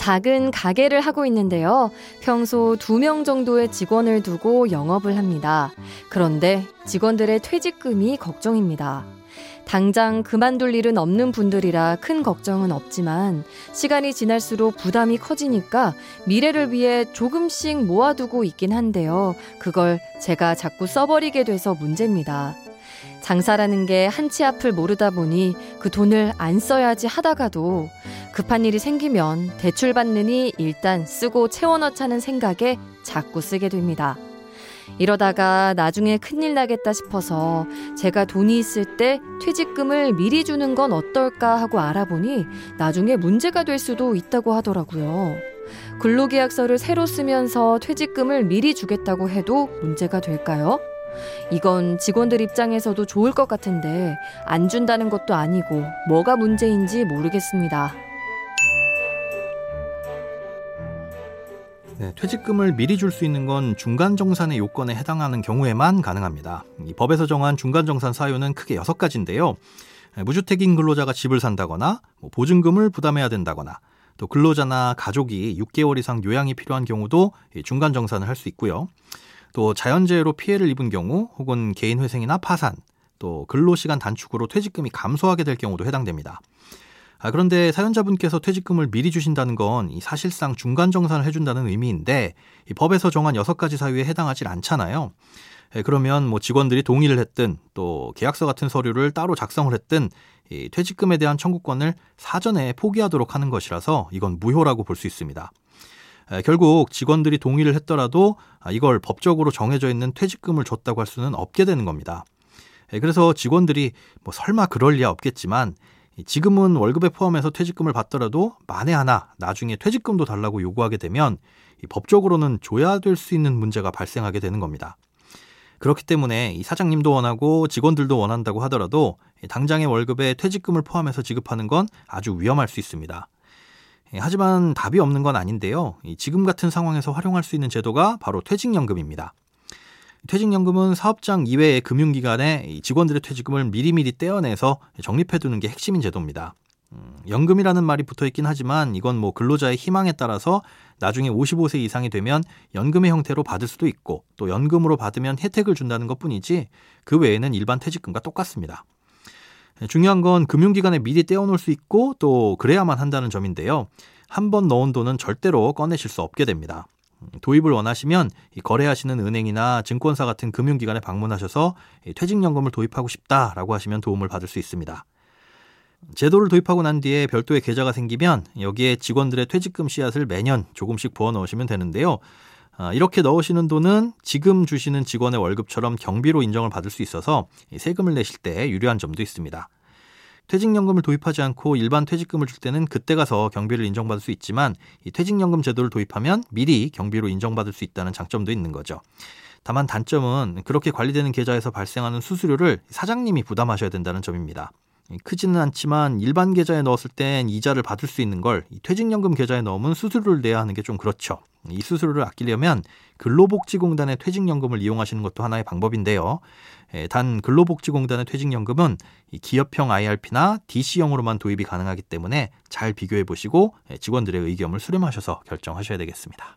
작은 가게를 하고 있는데요. 평소 두명 정도의 직원을 두고 영업을 합니다. 그런데 직원들의 퇴직금이 걱정입니다. 당장 그만둘 일은 없는 분들이라 큰 걱정은 없지만 시간이 지날수록 부담이 커지니까 미래를 위해 조금씩 모아두고 있긴 한데요. 그걸 제가 자꾸 써버리게 돼서 문제입니다. 장사라는 게 한치 앞을 모르다 보니 그 돈을 안 써야지 하다가도 급한 일이 생기면 대출 받느니 일단 쓰고 채워넣자는 생각에 자꾸 쓰게 됩니다. 이러다가 나중에 큰일 나겠다 싶어서 제가 돈이 있을 때 퇴직금을 미리 주는 건 어떨까 하고 알아보니 나중에 문제가 될 수도 있다고 하더라고요. 근로계약서를 새로 쓰면서 퇴직금을 미리 주겠다고 해도 문제가 될까요? 이건 직원들 입장에서도 좋을 것 같은데 안 준다는 것도 아니고 뭐가 문제인지 모르겠습니다. 네, 퇴직금을 미리 줄 수 있는 건 중간정산의 요건에 해당하는 경우에만 가능합니다. 이 법에서 정한 중간정산 사유는 크게 여섯 가지인데요. 네, 무주택인 근로자가 집을 산다거나 뭐 보증금을 부담해야 된다거나 또 근로자나 가족이 6개월 이상 요양이 필요한 경우도 중간정산을 할 수 있고요. 또 자연재해로 피해를 입은 경우 혹은 개인 회생이나 파산 또 근로시간 단축으로 퇴직금이 감소하게 될 경우도 해당됩니다. 아, 그런데 사연자분께서 퇴직금을 미리 주신다는 건 사실상 중간 정산을 해준다는 의미인데 이 법에서 정한 여섯 가지 사유에 해당하지 않잖아요. 예, 그러면 뭐 직원들이 동의를 했든 또 계약서 같은 서류를 따로 작성을 했든 이 퇴직금에 대한 청구권을 사전에 포기하도록 하는 것이라서 이건 무효라고 볼 수 있습니다. 예, 결국 직원들이 동의를 했더라도 아, 이걸 법적으로 정해져 있는 퇴직금을 줬다고 할 수는 없게 되는 겁니다. 예, 그래서 직원들이 뭐 설마 그럴 리야 없겠지만 지금은 월급에 포함해서 퇴직금을 받더라도 만에 하나 나중에 퇴직금도 달라고 요구하게 되면 법적으로는 줘야 될 수 있는 문제가 발생하게 되는 겁니다. 그렇기 때문에 이 사장님도 원하고 직원들도 원한다고 하더라도 당장의 월급에 퇴직금을 포함해서 지급하는 건 아주 위험할 수 있습니다. 예, 하지만 답이 없는 건 아닌데요. 지금 같은 상황에서 활용할 수 있는 제도가 바로 퇴직연금입니다. 퇴직연금은 사업장 이외의 금융기관에 직원들의 퇴직금을 미리미리 떼어내서 적립해두는 게 핵심인 제도입니다. 음, 연금이라는 말이 붙어 있긴 하지만 이건 뭐 근로자의 희망에 따라서 나중에 55세 이상이 되면 연금의 형태로 받을 수도 있고 또 연금으로 받으면 혜택을 준다는 것 뿐이지 그 외에는 일반 퇴직금과 똑같습니다. 중요한 건 금융기관에 미리 떼어놓을 수 있고 또 그래야만 한다는 점인데요. 한 번 넣은 돈은 절대로 꺼내실 수 없게 됩니다. 도입을 원하시면 거래하시는 은행이나 증권사 같은 금융기관에 방문하셔서 퇴직연금을 도입하고 싶다라고 하시면 도움을 받을 수 있습니다. 제도를 도입하고 난 뒤에 별도의 계좌가 생기면 여기에 직원들의 퇴직금 씨앗을 매년 조금씩 부어 넣으시면 되는데요. 아, 이렇게 넣으시는 돈은 지금 주시는 직원의 월급처럼 경비로 인정을 받을 수 있어서 세금을 내실 때 유리한 점도 있습니다. 퇴직연금을 도입하지 않고 일반 퇴직금을 줄 때는 그때 가서 경비를 인정받을 수 있지만 이 퇴직연금 제도를 도입하면 미리 경비로 인정받을 수 있다는 장점도 있는 거죠. 다만 단점은 그렇게 관리되는 계좌에서 발생하는 수수료를 사장님이 부담하셔야 된다는 점입니다. 크지는 않지만 일반 계좌에 넣었을 땐 이자를 받을 수 있는 걸 퇴직연금 계좌에 넣으면 수수료를 내야 하는 게 좀 그렇죠. 이 수수료를 아끼려면 근로복지공단의 퇴직연금을 이용하시는 것도 하나의 방법인데요. 단 근로복지공단의 퇴직연금은 기업형 IRP나 DC형으로만 도입이 가능하기 때문에 잘 비교해 보시고 직원들의 의견을 수렴하셔서 결정하셔야 되겠습니다.